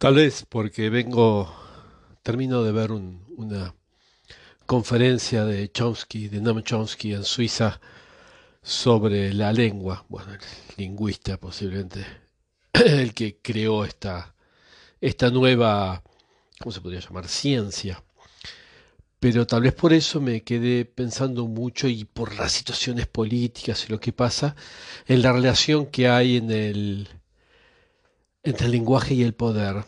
Tal vez porque vengo, termino de ver un- una conferencia de Chomsky, de Noam Chomsky en Suiza sobre la lengua. Bueno, el lingüista posiblemente, el que creó esta, esta nueva, ¿cómo se podría llamar? Ciencia. Pero tal vez por eso me quedé pensando mucho y por las situaciones políticas y lo que pasa en la relación que hay en el, entre el lenguaje y el poder.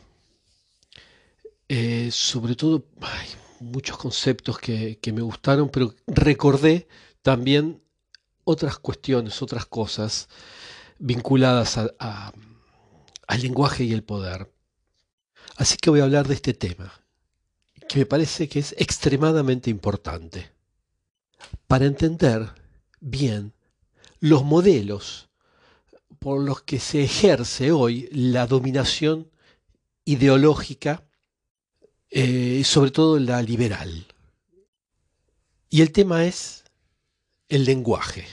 Eh, sobre todo, hay muchos conceptos que, que me gustaron, pero recordé también otras cuestiones, otras cosas vinculadas a- al lenguaje y el poder. Así que voy a hablar de este tema, que me parece que es extremadamente importante para entender bien los modelos por los que se ejerce hoy la dominación ideológica, eh, sobre todo la liberal. Y el tema es el lenguaje.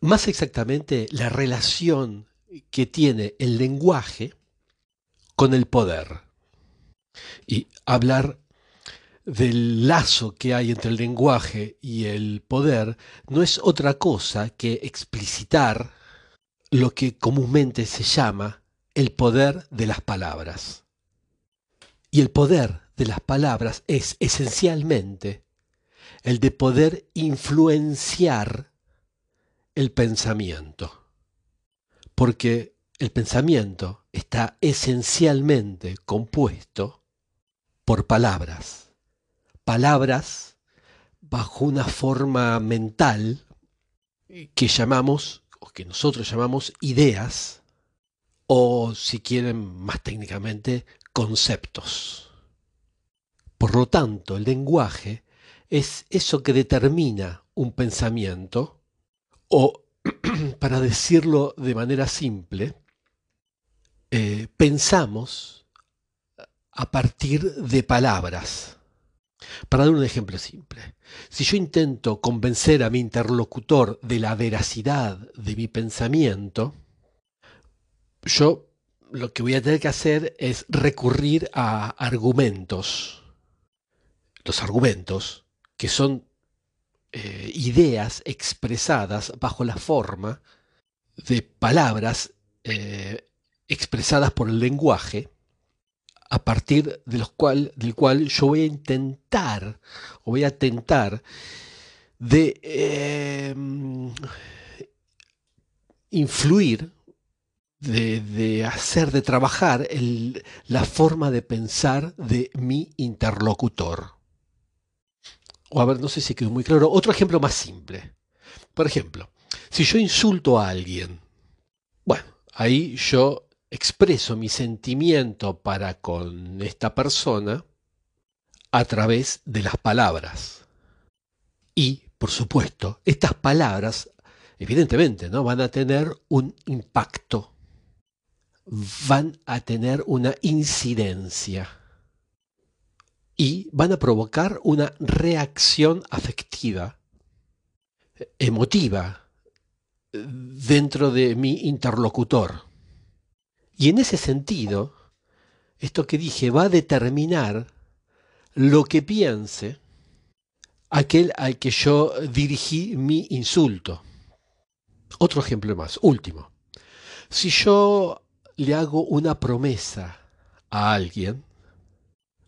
Más exactamente, la relación que tiene el lenguaje con el poder. Y hablar del lazo que hay entre el lenguaje y el poder no es otra cosa que explicitar lo que comúnmente se llama el poder de las palabras. Y el poder de las palabras es esencialmente el de poder influenciar el pensamiento. Porque el pensamiento está esencialmente compuesto por palabras. Palabras bajo una forma mental que llamamos, que nosotros llamamos ideas, o si quieren más técnicamente, conceptos. Por lo tanto, el lenguaje es eso que determina un pensamiento, o para decirlo de manera simple, eh, pensamos a partir de palabras. Para dar un ejemplo simple, si yo intento convencer a mi interlocutor de la veracidad de mi pensamiento, yo lo que voy a tener que hacer es recurrir a argumentos. Los argumentos, que son eh, ideas expresadas bajo la forma de palabras eh, expresadas por el lenguaje, a partir de los cual, del cual yo voy a intentar, o voy a tentar, de eh, influir, de, de, hacer, de trabajar la forma de pensar de mi interlocutor. O a ver, no sé si quedó muy claro. Otro ejemplo más simple. Por ejemplo, si yo insulto a alguien, bueno, ahí yo expreso mi sentimiento para con esta persona a través de las palabras. Y, por supuesto, estas palabras, evidentemente, ¿no? van a tener un impacto, van a tener una incidencia y van a provocar una reacción afectiva, emotiva, dentro de mi interlocutor. Y en ese sentido, esto que dije va a determinar lo que piense aquel al que yo dirigí mi insulto. Otro ejemplo más, último. Si yo le hago una promesa a alguien,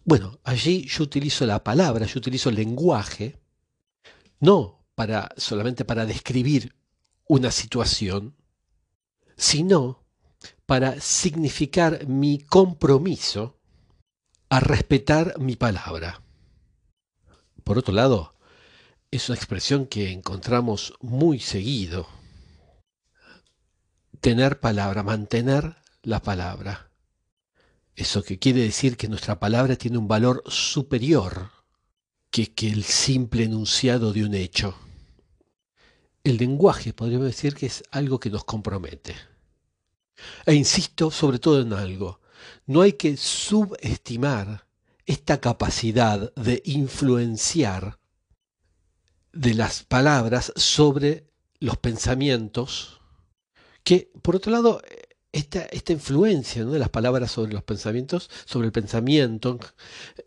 bueno, allí yo utilizo la palabra, yo utilizo el lenguaje, no para solamente para describir una situación, sino para significar mi compromiso a respetar mi palabra. Por otro lado, es una expresión que encontramos muy seguido. Tener palabra, mantener la palabra. Eso que quiere decir que nuestra palabra tiene un valor superior que, que el simple enunciado de un hecho. El lenguaje podríamos decir que es algo que nos compromete. E insisto sobre todo en algo, no hay que subestimar esta capacidad de influenciar de las palabras sobre los pensamientos, que por otro lado esta, esta influencia de las palabras sobre los pensamientos, sobre el pensamiento,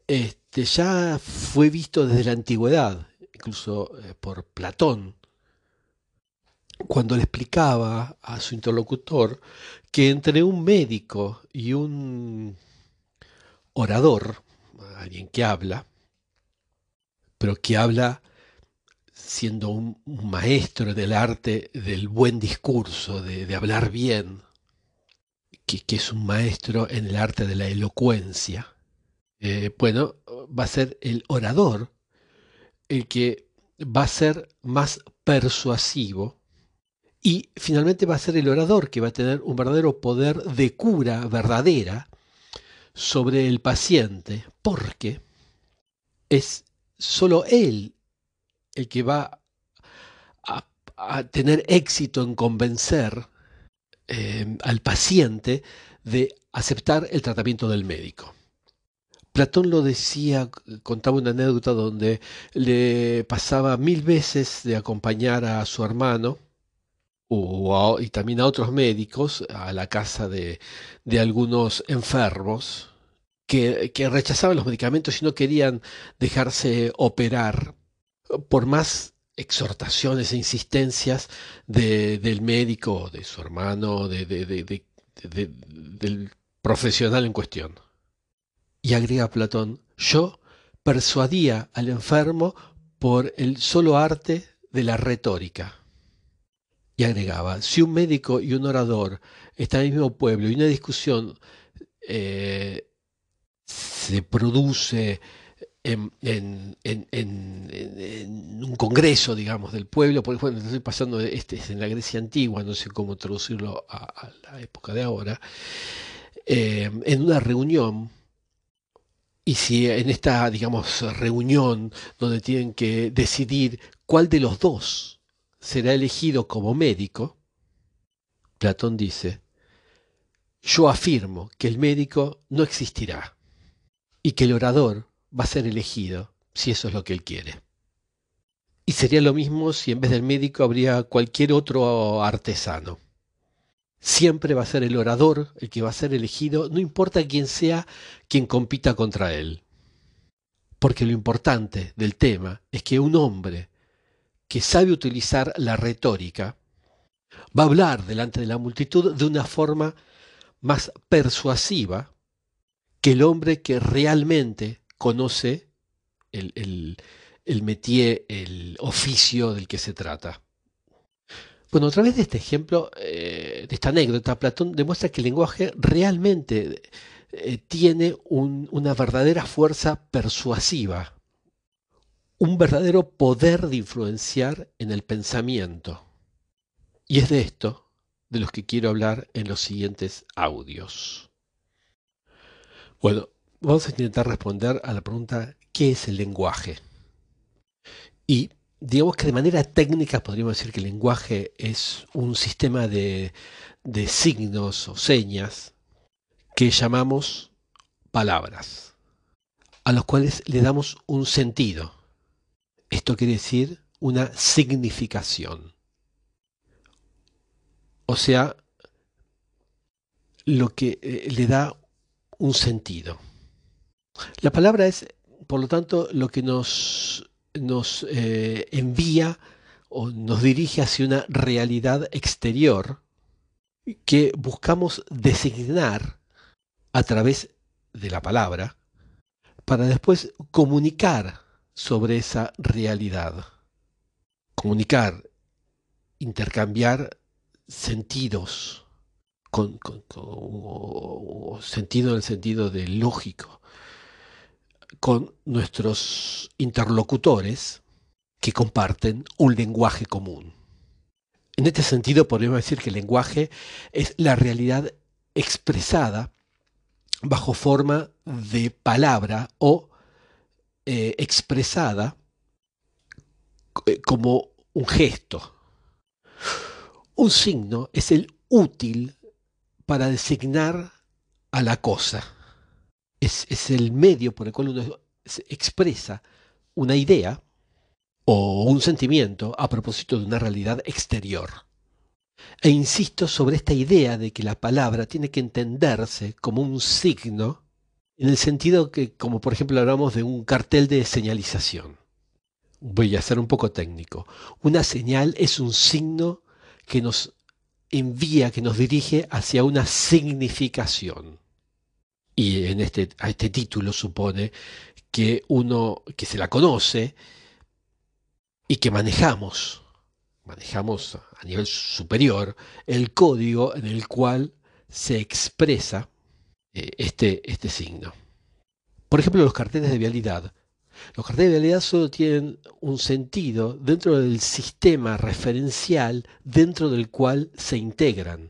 este, ya fue visto desde la antigüedad, incluso eh, por Platón, cuando le explicaba a su interlocutor que entre un médico y un orador, alguien que habla, pero que habla siendo un, maestro del arte del buen discurso, de, hablar bien, que, es un maestro en el arte de la elocuencia, eh, bueno, va a ser el orador el que va a ser más persuasivo y finalmente va a ser el orador que va a tener un verdadero poder de cura verdadera sobre el paciente, porque es solo él el que va a, tener éxito en convencer eh, al paciente de aceptar el tratamiento del médico. Platón lo decía, contaba una anécdota donde le pasaba mil veces de acompañar a su hermano y también a otros médicos a la casa de, algunos enfermos que, rechazaban los medicamentos y no querían dejarse operar por más exhortaciones e insistencias del médico, de su hermano, del profesional en cuestión. Y agrega Platón, yo persuadía al enfermo por el solo arte de la retórica. Y agregaba, si un médico y un orador están en el mismo pueblo y una discusión eh, se produce en, un congreso, digamos, del pueblo, porque bueno, estoy pasando, este en la Grecia antigua, no sé cómo traducirlo a, la época de ahora, eh, en una reunión, y si en esta, digamos, reunión donde tienen que decidir cuál de los dos será elegido como médico, Platón dice, yo afirmo que el médico no existirá y que el orador va a ser elegido si eso es lo que él quiere. Y sería lo mismo si en vez del médico habría cualquier otro artesano. Siempre va a ser el orador el que va a ser elegido, no importa quién sea quien compita contra él. Porque lo importante del tema es que un hombre que sabe utilizar la retórica va a hablar delante de la multitud de una forma más persuasiva que el hombre que realmente conoce el, el, el métier, el oficio del que se trata. Bueno, a través de este ejemplo, eh, de esta anécdota, Platón demuestra que el lenguaje realmente eh, tiene una verdadera fuerza persuasiva, un verdadero poder de influenciar en el pensamiento. Y es de esto de los que quiero hablar en los siguientes audios. Bueno, vamos a intentar responder a la pregunta ¿qué es el lenguaje? Y digamos que de manera técnica podríamos decir que el lenguaje es un sistema de, signos o señas que llamamos palabras, a los cuales le damos un sentido. Esto quiere decir una significación. O sea, lo que eh, le da un sentido. La palabra es, por lo tanto, lo que nos nos eh, envía o nos dirige hacia una realidad exterior que buscamos designar a través de la palabra para después comunicar sobre esa realidad. Comunicar, intercambiar sentidos, con, sentido en el sentido de lógico, con nuestros interlocutores que comparten un lenguaje común. En este sentido podríamos decir que el lenguaje es la realidad expresada bajo forma de palabra o eh, expresada eh, como un gesto. Un signo es el útil para designar a la cosa es, el medio por el cual uno expresa una idea o un sentimiento a propósito de una realidad exterior. E insisto sobre esta idea de que la palabra tiene que entenderse como un signo, en el sentido que, como por ejemplo hablamos de un cartel de señalización. Voy a ser un poco técnico. Una señal es un signo que nos envía, que nos dirige hacia una significación. Y en este, a este título supone que uno que se la conoce y que manejamos, manejamos a nivel superior el código en el cual se expresa eh, este, este signo. Por ejemplo, los carteles de vialidad. Los carteles de vialidad solo tienen un sentido dentro del sistema referencial dentro del cual se integran.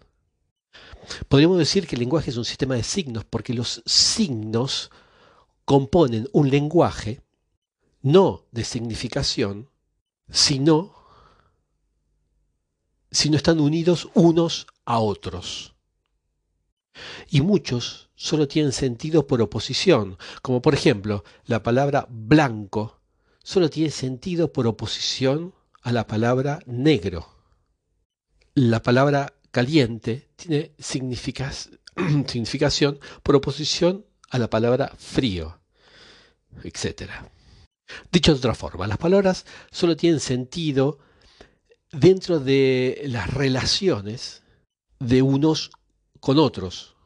Podríamos decir que el lenguaje es un sistema de signos porque los signos componen un lenguaje no de significación, sino, sino están unidos unos a otros. Y muchos solo tienen sentido por oposición, como por ejemplo la palabra blanco solo tiene sentido por oposición a la palabra negro. La palabra caliente tiene significación por oposición a la palabra frío etc. Dicho de otra forma, las palabras solo tienen sentido dentro de las relaciones de unos con otros.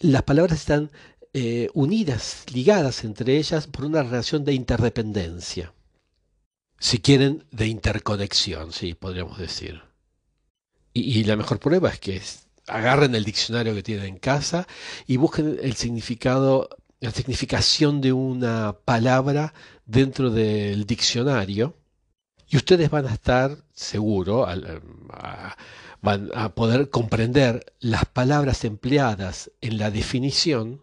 Las palabras están eh, unidas, ligadas entre ellas por una relación de interdependencia. Si quieren, de interconexión, sí, podríamos decir. Y, la mejor prueba es que agarren el diccionario que tienen en casa y busquen el significado la significación de una palabra dentro del diccionario y ustedes van a estar seguro, van a poder comprender las palabras empleadas en la definición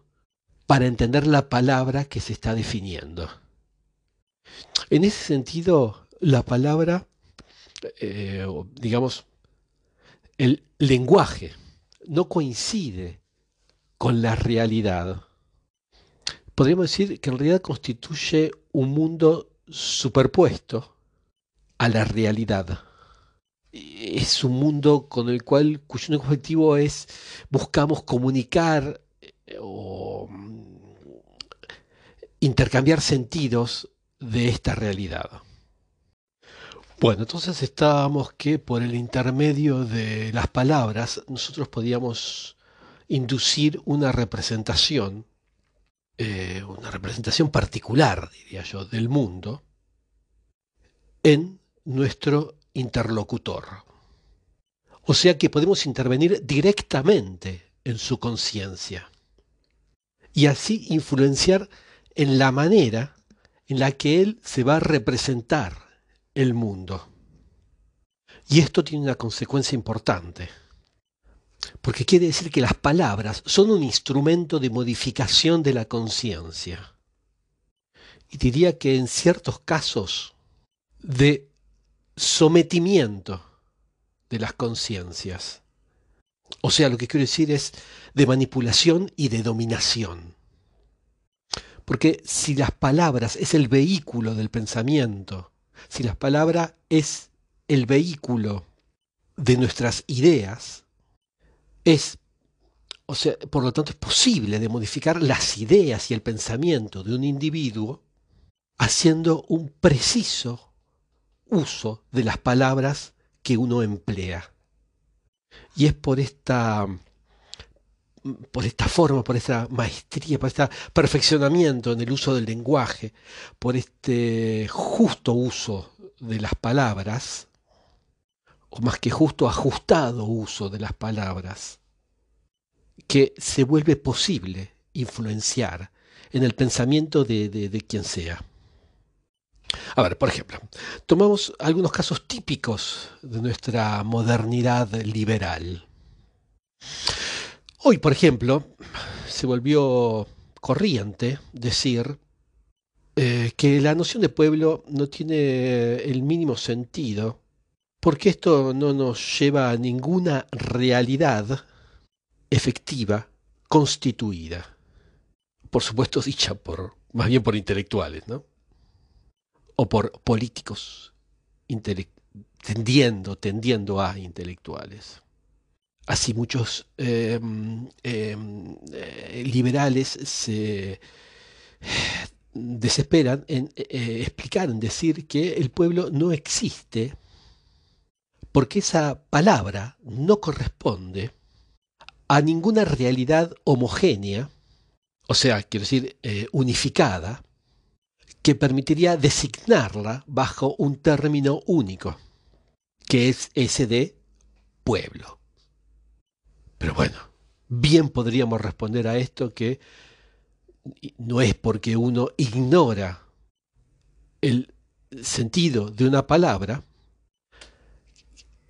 para entender la palabra que se está definiendo. En ese sentido, la palabra, eh, digamos, el lenguaje no coincide con la realidad podríamos decir que en realidad constituye un mundo superpuesto a la realidad. Es un mundo con el cual, cuyo único objetivo es buscamos comunicar eh, o mm, intercambiar sentidos de esta realidad. Bueno, entonces estábamos que por el intermedio de las palabras nosotros podíamos inducir una representación eh, una representación particular, diría yo, del mundo en nuestro interlocutor. O sea que podemos intervenir directamente en su conciencia y así influenciar en la manera en la que él se va a representar el mundo. Y esto tiene una consecuencia importante porque quiere decir que las palabras son un instrumento de modificación de la conciencia. Y diría que en ciertos casos de sometimiento de las conciencias. O sea, lo que quiero decir es de manipulación y de dominación. Porque si las palabras es el vehículo del pensamiento, si las palabras es el vehículo de nuestras ideas, es, o sea, por lo tanto es posible de modificar las ideas y el pensamiento de un individuo haciendo un preciso uso de las palabras que uno emplea. Y es por esta por esta forma, por esta maestría, por este perfeccionamiento en el uso del lenguaje, por este justo uso de las palabras, o más que justo ajustado uso de las palabras, que se vuelve posible influenciar en el pensamiento de, quien sea. A ver, por ejemplo, tomamos algunos casos típicos de nuestra modernidad liberal. Hoy, por ejemplo, se volvió corriente decir eh, que la noción de pueblo no tiene el mínimo sentido porque esto no nos lleva a ninguna realidad efectiva, constituida. Por supuesto dicha por, más bien por intelectuales, ¿no? O por políticos tendiendo, tendiendo a intelectuales. así muchos em, em, eh, liberales se desesperan en eh, explicar, en decir que el pueblo no existe porque esa palabra no corresponde a ninguna realidad homogénea, o sea, quiero decir, eh, unificada, que permitiría designarla bajo un término único, que es ese de pueblo. Pero bueno, bien podríamos responder a esto que no es porque uno ignora el sentido de una palabra,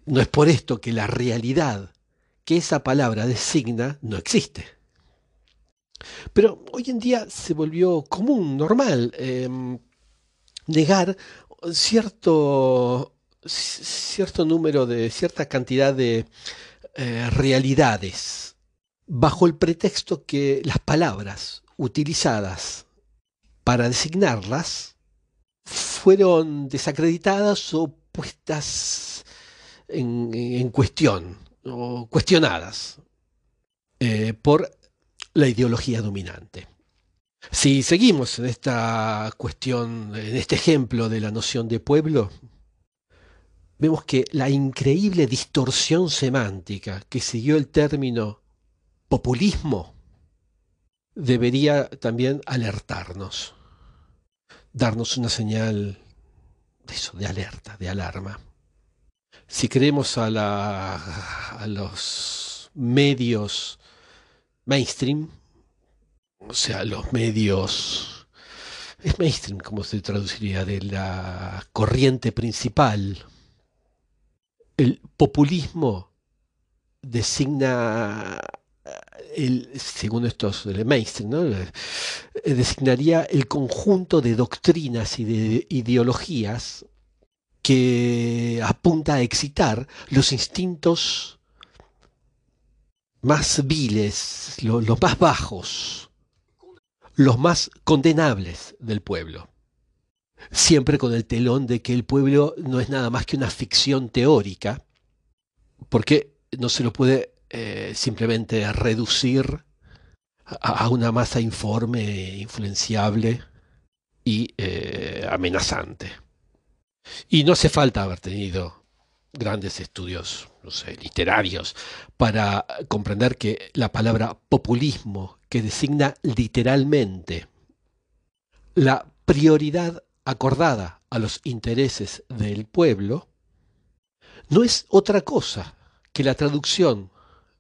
no es por esto que la realidad que esa palabra designa no existe. Pero hoy en día se volvió común, normal, em, negar cierto, cierto número de, cierta cantidad de eh, realidades, bajo el pretexto que las palabras utilizadas para designarlas fueron desacreditadas o puestas en, cuestión o cuestionadas eh, por la ideología dominante. Si seguimos en esta cuestión, en este ejemplo de la noción de pueblo, vemos que la increíble distorsión semántica que siguió el término populismo debería también alertarnos, darnos una señal de eso, de alerta, de alarma. Si creemos a, a los medios mainstream, o sea, los medios, es mainstream como se traduciría, de la corriente principal, el populismo designa el, según estos del mainstream, ¿no? Eh, designaría el conjunto de doctrinas y de ideologías que apunta a excitar los instintos más viles, los más bajos, los más condenables del pueblo. Siempre con el telón de que el pueblo no es nada más que una ficción teórica, porque no se lo puede eh, simplemente reducir a, una masa informe, influenciable y eh, amenazante. Y no hace falta haber tenido grandes estudios, no sé, literarios, para comprender que la palabra populismo, que designa literalmente la prioridad acordada a los intereses del pueblo, no es otra cosa que la traducción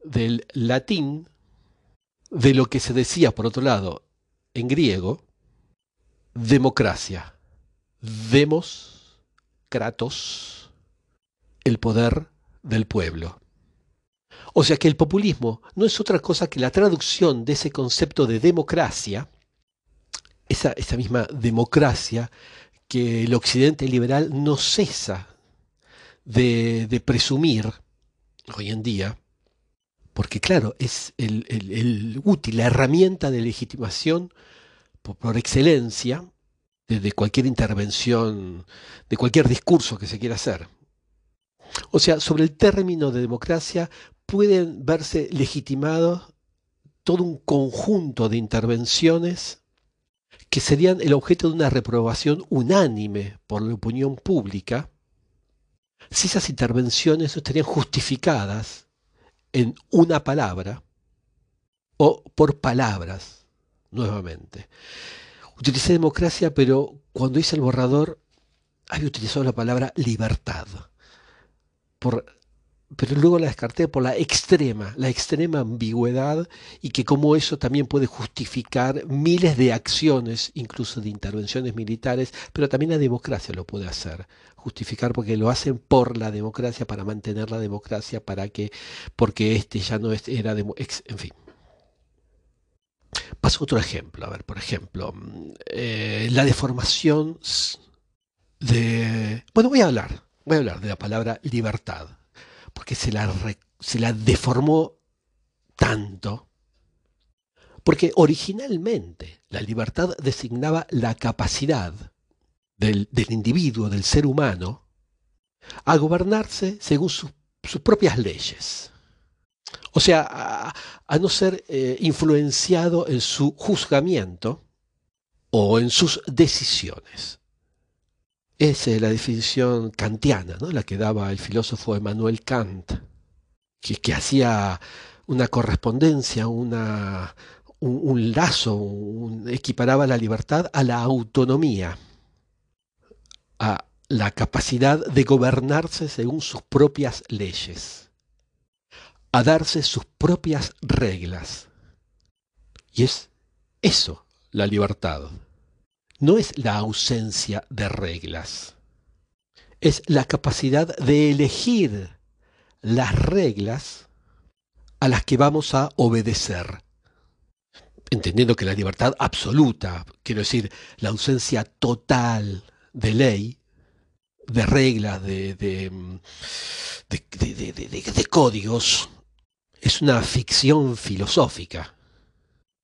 del latín de lo que se decía, por otro lado, en griego, democracia. Demos, kratos, el poder del pueblo. O sea que el populismo no es otra cosa que la traducción de ese concepto de democracia, esa, misma democracia que el occidente liberal no cesa de, de presumir hoy en día, porque claro, es el, útil, la herramienta de legitimación por, excelencia de, cualquier intervención, de cualquier discurso que se quiera hacer. O sea, sobre el término de democracia pueden verse legitimados todo un conjunto de intervenciones que serían el objeto de una reprobación unánime por la opinión pública si esas intervenciones estarían justificadas en una palabra o por palabras, nuevamente. Utilicé democracia, pero cuando hice el borrador había utilizado la palabra libertad. Pero luego la descarté por la extrema, la extrema ambigüedad y que como eso también puede justificar miles de acciones, incluso de intervenciones militares, pero también la democracia lo puede hacer justificar porque lo hacen por la democracia, para mantener la democracia, para que, porque este ya no era, en fin. Paso otro ejemplo, a ver, por ejemplo, eh, la deformación de... Bueno, voy a hablar, voy a hablar de la palabra libertad, porque se la, se la deformó tanto, porque originalmente la libertad designaba la capacidad del, individuo, del ser humano, a gobernarse según sus propias leyes. O sea, a, no ser eh, influenciado en su juzgamiento o en sus decisiones. Esa es la definición kantiana, ¿no? la que daba el filósofo Emmanuel Kant, que, que hacía una correspondencia, una, un, lazo, equiparaba la libertad a la autonomía, a la capacidad de gobernarse según sus propias leyes, a darse sus propias reglas. Y es eso la libertad. No es la ausencia de reglas. Es la capacidad de elegir las reglas a las que vamos a obedecer entendiendo que la libertad absoluta, quiero decir, la ausencia total de ley, de reglas, de, de, códigos, es una ficción filosófica.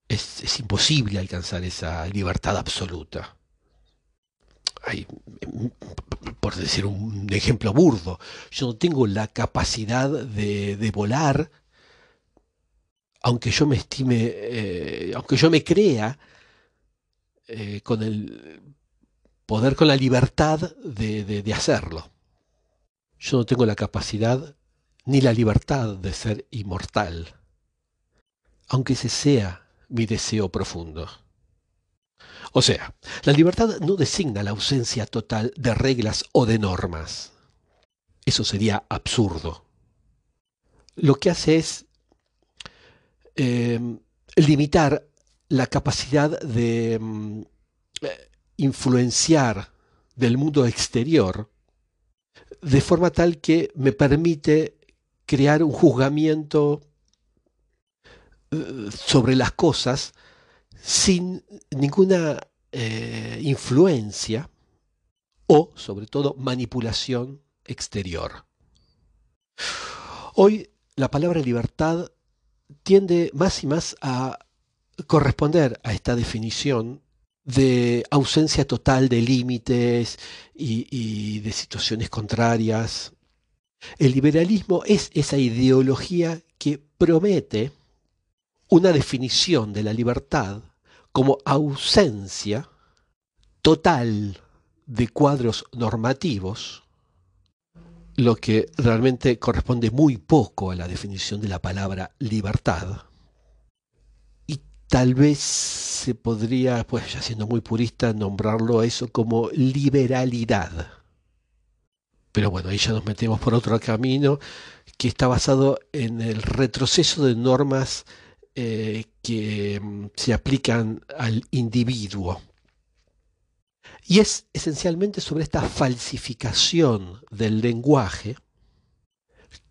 Es, imposible alcanzar esa libertad absoluta. Por decir un ejemplo burdo, yo no tengo la capacidad de volar aunque yo me estime, eh, aunque yo me crea eh, con el poder, con la libertad de, hacerlo. Yo no tengo la capacidad ni la libertad de ser inmortal, aunque ese sea mi deseo profundo. O sea, la libertad no designa la ausencia total de reglas o de normas. Eso sería absurdo. Lo que hace es Em, limitar la capacidad de eh, influenciar del mundo exterior de forma tal que me permite crear un juzgamiento sobre las cosas sin ninguna eh, influencia o, sobre todo, manipulación exterior. Hoy la palabra libertad tiende más y más a corresponder a esta definición de ausencia total de límites y, de situaciones contrarias. El liberalismo es esa ideología que promete una definición de la libertad como ausencia total de cuadros normativos lo que realmente corresponde muy poco a la definición de la palabra libertad. Y tal vez se podría, pues ya siendo muy purista, nombrarlo a eso como liberalidad. Pero bueno, ahí ya nos metemos por otro camino que está basado en el retroceso de normas eh, que mm, se aplican al individuo y es esencialmente sobre esta falsificación del lenguaje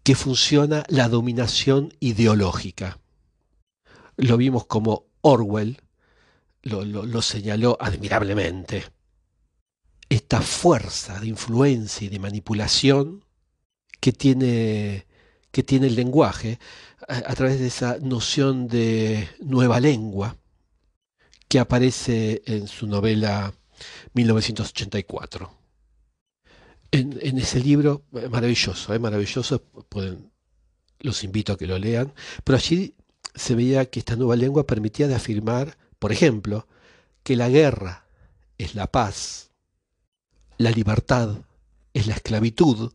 que funciona la dominación ideológica. Lo vimos como Orwell lo, señaló admirablemente. Esta fuerza de influencia y de manipulación que tiene, que tiene el lenguaje a, través de esa noción de nueva lengua que aparece en su novela 1984. En, ese libro, eh, maravilloso, eh, maravilloso, pueden, los invito a que lo lean, pero allí se veía que esta nueva lengua permitía de afirmar, por ejemplo, que la guerra es la paz, la libertad es la esclavitud,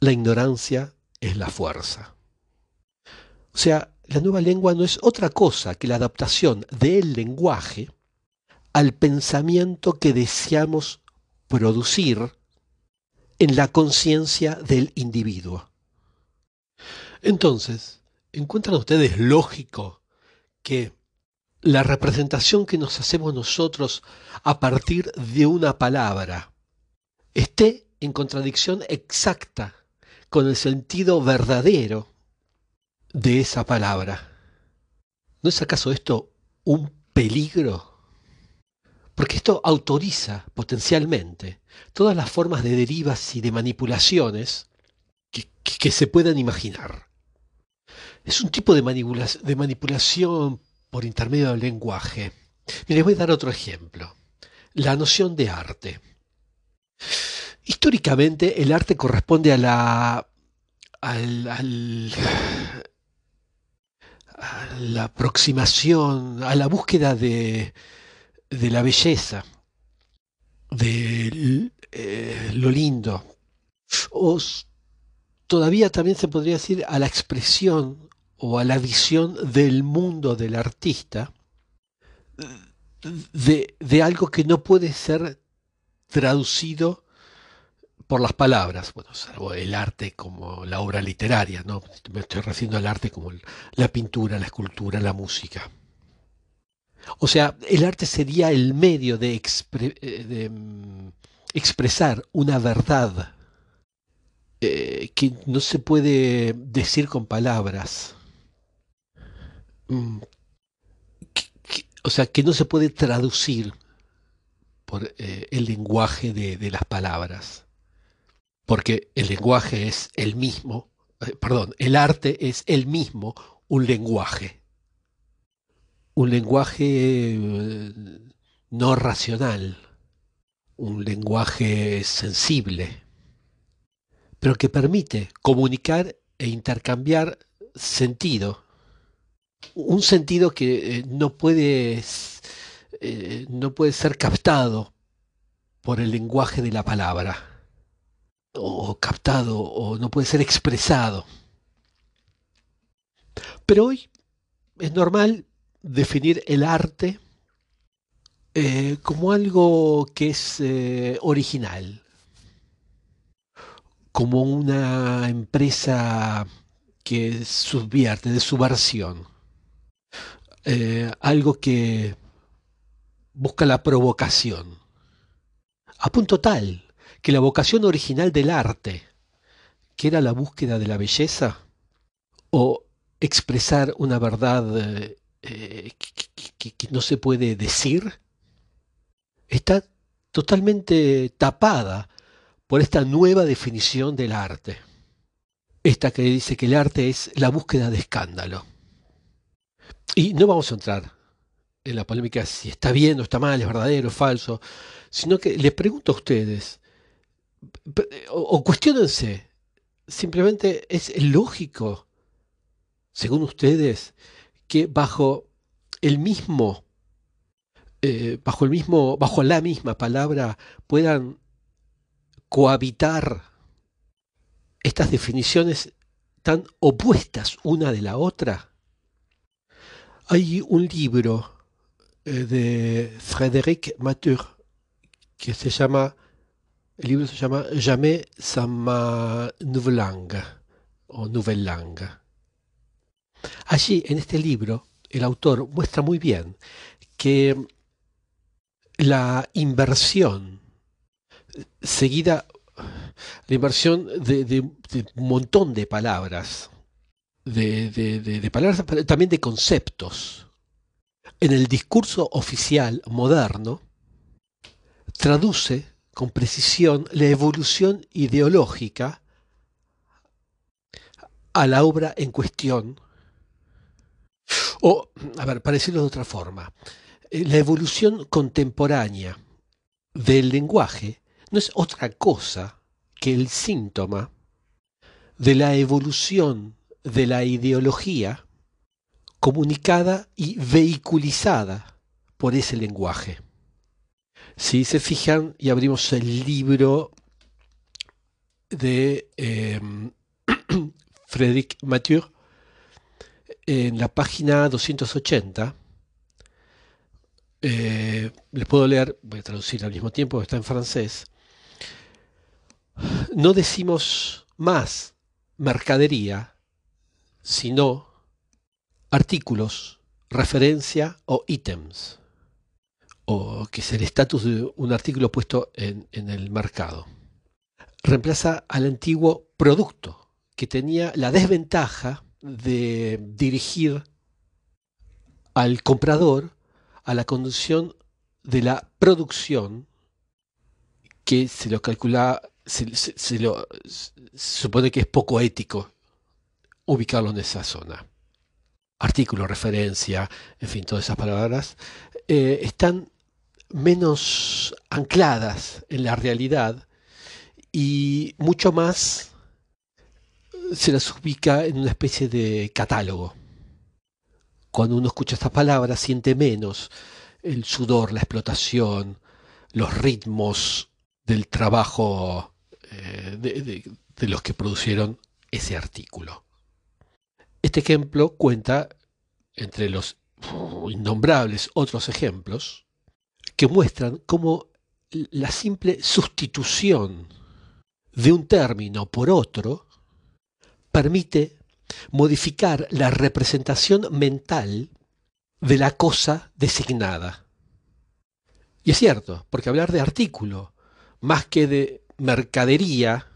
la ignorancia es la fuerza. O sea, la nueva lengua no es otra cosa que la adaptación del lenguaje al pensamiento que deseamos producir en la conciencia del individuo. Entonces, ¿encuentran ustedes lógico que la representación que nos hacemos nosotros a partir de una palabra esté en contradicción exacta con el sentido verdadero de esa palabra? ¿No es acaso esto un peligro? Porque esto autoriza potencialmente todas las formas de derivas y de manipulaciones que, se puedan imaginar. Es un tipo de, manipulación por intermedio del lenguaje. les voy a dar otro ejemplo. La noción de arte. Históricamente el arte corresponde a la, al, la aproximación, a la búsqueda de, de la belleza, de eh, lo lindo. O todavía también se podría decir a la expresión o a la visión del mundo del artista de, de algo que no puede ser traducido por las palabras, bueno, salvo el arte como la obra literaria, ¿no? Me estoy refiriendo al arte como la pintura, la escultura, la música. O sea, el arte sería el medio de, eh, mm, expresar una verdad eh, que no se puede decir con palabras. Mm, o sea, que no se puede traducir por eh, el lenguaje de, las palabras. Porque el lenguaje es el mismo, perdón, el arte es el mismo un lenguaje un lenguaje eh, no racional, un lenguaje sensible, pero que permite comunicar e intercambiar sentido. Un sentido que eh, no puede, eh, no puede ser captado por el lenguaje de la palabra, o captado, o no puede ser expresado. Pero hoy es normal definir el arte eh, como algo que es eh, original, como una empresa que subvierte, de subversión, eh, algo que busca la provocación, a punto tal que la vocación original del arte, que era la búsqueda de la belleza, o expresar una verdad eh, que, no se puede decir, está totalmente tapada por esta nueva definición del arte. Esta que dice que el arte es la búsqueda de escándalo. Y no vamos a entrar en la polémica si está bien o está mal, es verdadero, o falso, sino que les pregunto a ustedes, o, o cuestionense, simplemente es lógico, según ustedes, que bajo el mismo, eh, bajo el mismo, bajo la misma palabra puedan cohabitar estas definiciones tan opuestas una de la otra. Hay un libro eh, de Frédéric Matur que se llama, el libro se llama Jamais ma nouvelle o nouvelle Allí, en este libro, el autor muestra muy bien que la inversión seguida, la inversión de, un montón de palabras, de, de palabras, también de conceptos, en el discurso oficial moderno, traduce con precisión la evolución ideológica a la obra en cuestión o, a ver, para decirlo de otra forma, eh, la evolución contemporánea del lenguaje no es otra cosa que el síntoma de la evolución de la ideología comunicada y vehiculizada por ese lenguaje. Si se fijan y abrimos el libro de eh, Frédéric Mathieu, en la página 280, eh, les puedo leer, voy a traducir al mismo tiempo, está en francés, no decimos más mercadería, sino artículos, referencia o ítems, o que es el estatus de un artículo puesto en, en el mercado. Reemplaza al antiguo producto, que tenía la desventaja de dirigir al comprador a la condición de la producción que se lo calcula, se, lo, supone que es poco ético ubicarlo en esa zona. Artículo, referencia, en fin, todas esas palabras, eh, están menos ancladas en la realidad y mucho más se las ubica en una especie de catálogo. cuando uno escucha estas palabras siente menos el sudor, la explotación, los ritmos del trabajo eh, de los que producieron ese artículo. Este ejemplo cuenta, entre los innombrables otros ejemplos, que muestran cómo la simple sustitución de un término por otro permite modificar la representación mental de la cosa designada. Y es cierto, porque hablar de artículo más que de mercadería,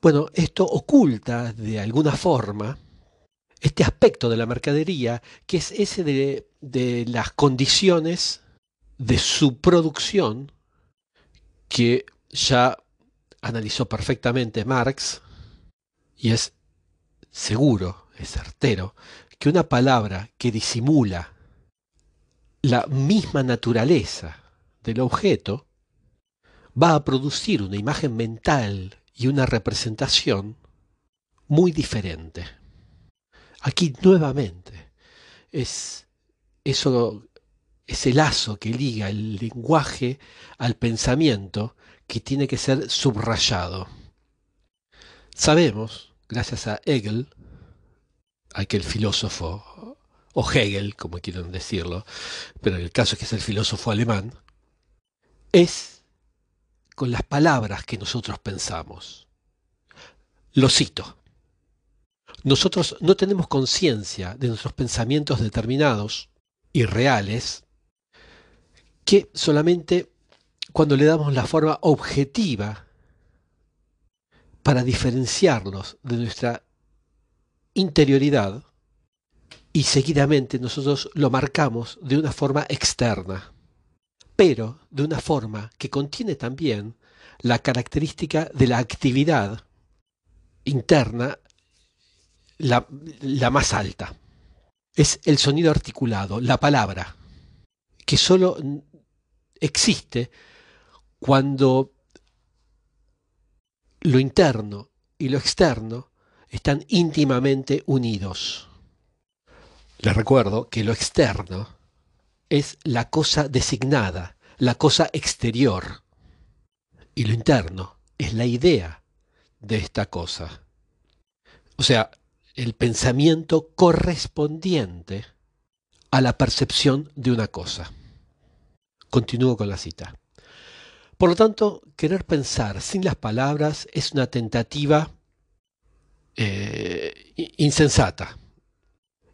bueno, esto oculta de alguna forma este aspecto de la mercadería, que es ese de, de las condiciones de su producción, que ya analizó perfectamente Marx, y es seguro, es certero, que una palabra que disimula la misma naturaleza del objeto va a producir una imagen mental y una representación muy diferente. Aquí nuevamente es eso ese lazo que liga el lenguaje al pensamiento que tiene que ser subrayado. Sabemos, gracias a Hegel, aquel filósofo, o Hegel, como quieran decirlo, pero en el caso es que es el filósofo alemán, es con las palabras que nosotros pensamos. Lo cito. Nosotros no tenemos conciencia de nuestros pensamientos determinados y reales que solamente cuando le damos la forma objetiva para diferenciarlos de nuestra interioridad y seguidamente nosotros lo marcamos de una forma externa, pero de una forma que contiene también la característica de la actividad interna la, más alta. Es el sonido articulado, la palabra, que solo existe cuando lo interno y lo externo están íntimamente unidos. Les recuerdo que lo externo es la cosa designada, la cosa exterior, y lo interno es la idea de esta cosa. O sea, el pensamiento correspondiente a la percepción de una cosa. Continúo con la cita. Por lo tanto, querer pensar sin las palabras es una tentativa eh, insensata.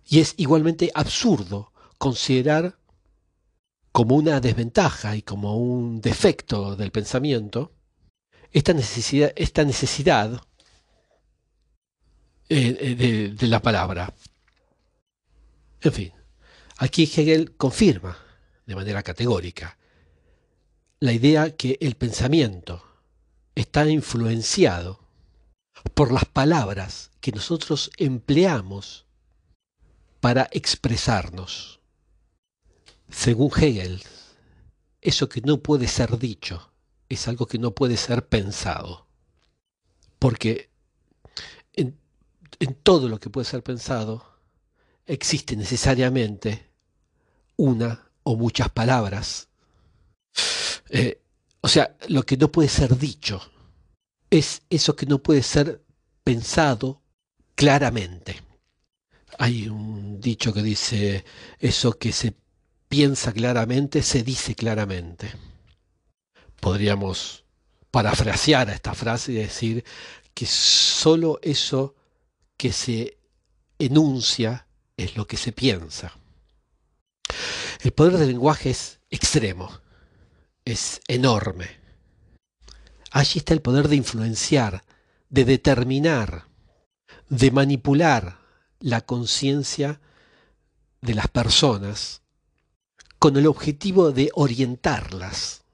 Y es igualmente absurdo considerar como una desventaja y como un defecto del pensamiento esta necesidad, esta necesidad eh, de, de la palabra. En fin, aquí Hegel confirma de manera categórica la idea que el pensamiento está influenciado por las palabras que nosotros empleamos para expresarnos. Según Hegel, eso que no puede ser dicho es algo que no puede ser pensado. Porque en todo lo que puede ser pensado, existe necesariamente una o muchas palabras. Eh, o sea, lo que no puede ser dicho es eso que no puede ser pensado claramente. Hay un dicho que dice, eso que se piensa claramente, se dice claramente. Podríamos parafrasear a esta frase y decir que solo eso que se enuncia es lo que se piensa. El poder del lenguaje es extremo, es enorme. Allí está el poder de influenciar, de determinar, de manipular la conciencia de las personas con el objetivo de orientarlas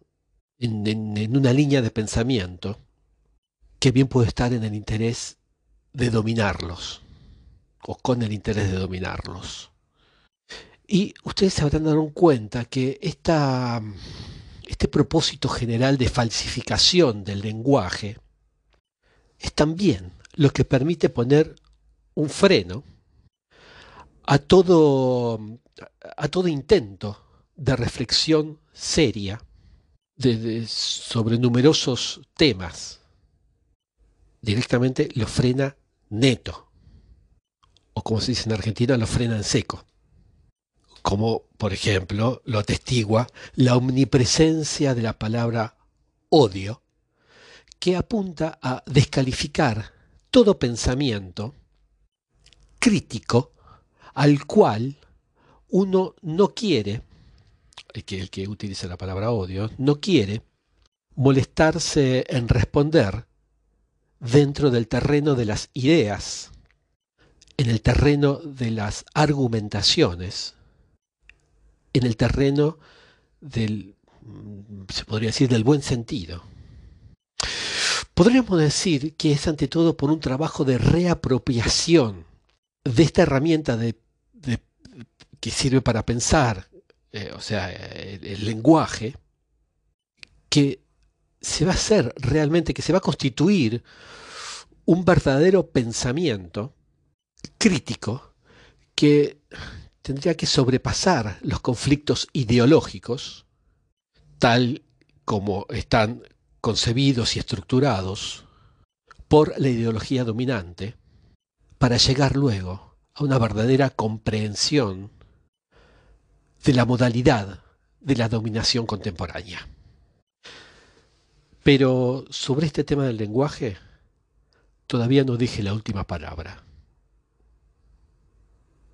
en, una línea de pensamiento que bien puede estar en el interés de dominarlos, o con el interés de dominarlos. Y ustedes se habrán dado cuenta que este propósito general de falsificación del lenguaje es también lo que permite poner un freno a todo, a todo intento de reflexión seria sobre numerosos temas. Directamente lo frena neto. O como se dice en Argentina, lo frena en seco. Como, por ejemplo, lo atestigua la omnipresencia de la palabra odio, que apunta a descalificar todo pensamiento crítico al cual uno no quiere, el que, el que utiliza la palabra odio, no quiere molestarse en responder dentro del terreno de las ideas, en el terreno de las argumentaciones, en el terreno del, se podría decir, del buen sentido. Podríamos decir que es ante todo por un trabajo de reapropiación de esta herramienta de, que sirve para pensar, eh, o sea, el, lenguaje, que se va a hacer realmente, que se va a constituir un verdadero pensamiento crítico que tendría que sobrepasar los conflictos ideológicos, tal como están concebidos y estructurados por la ideología dominante, para llegar luego a una verdadera comprensión de la modalidad de la dominación contemporánea. Pero sobre este tema del lenguaje, todavía no dije la última palabra.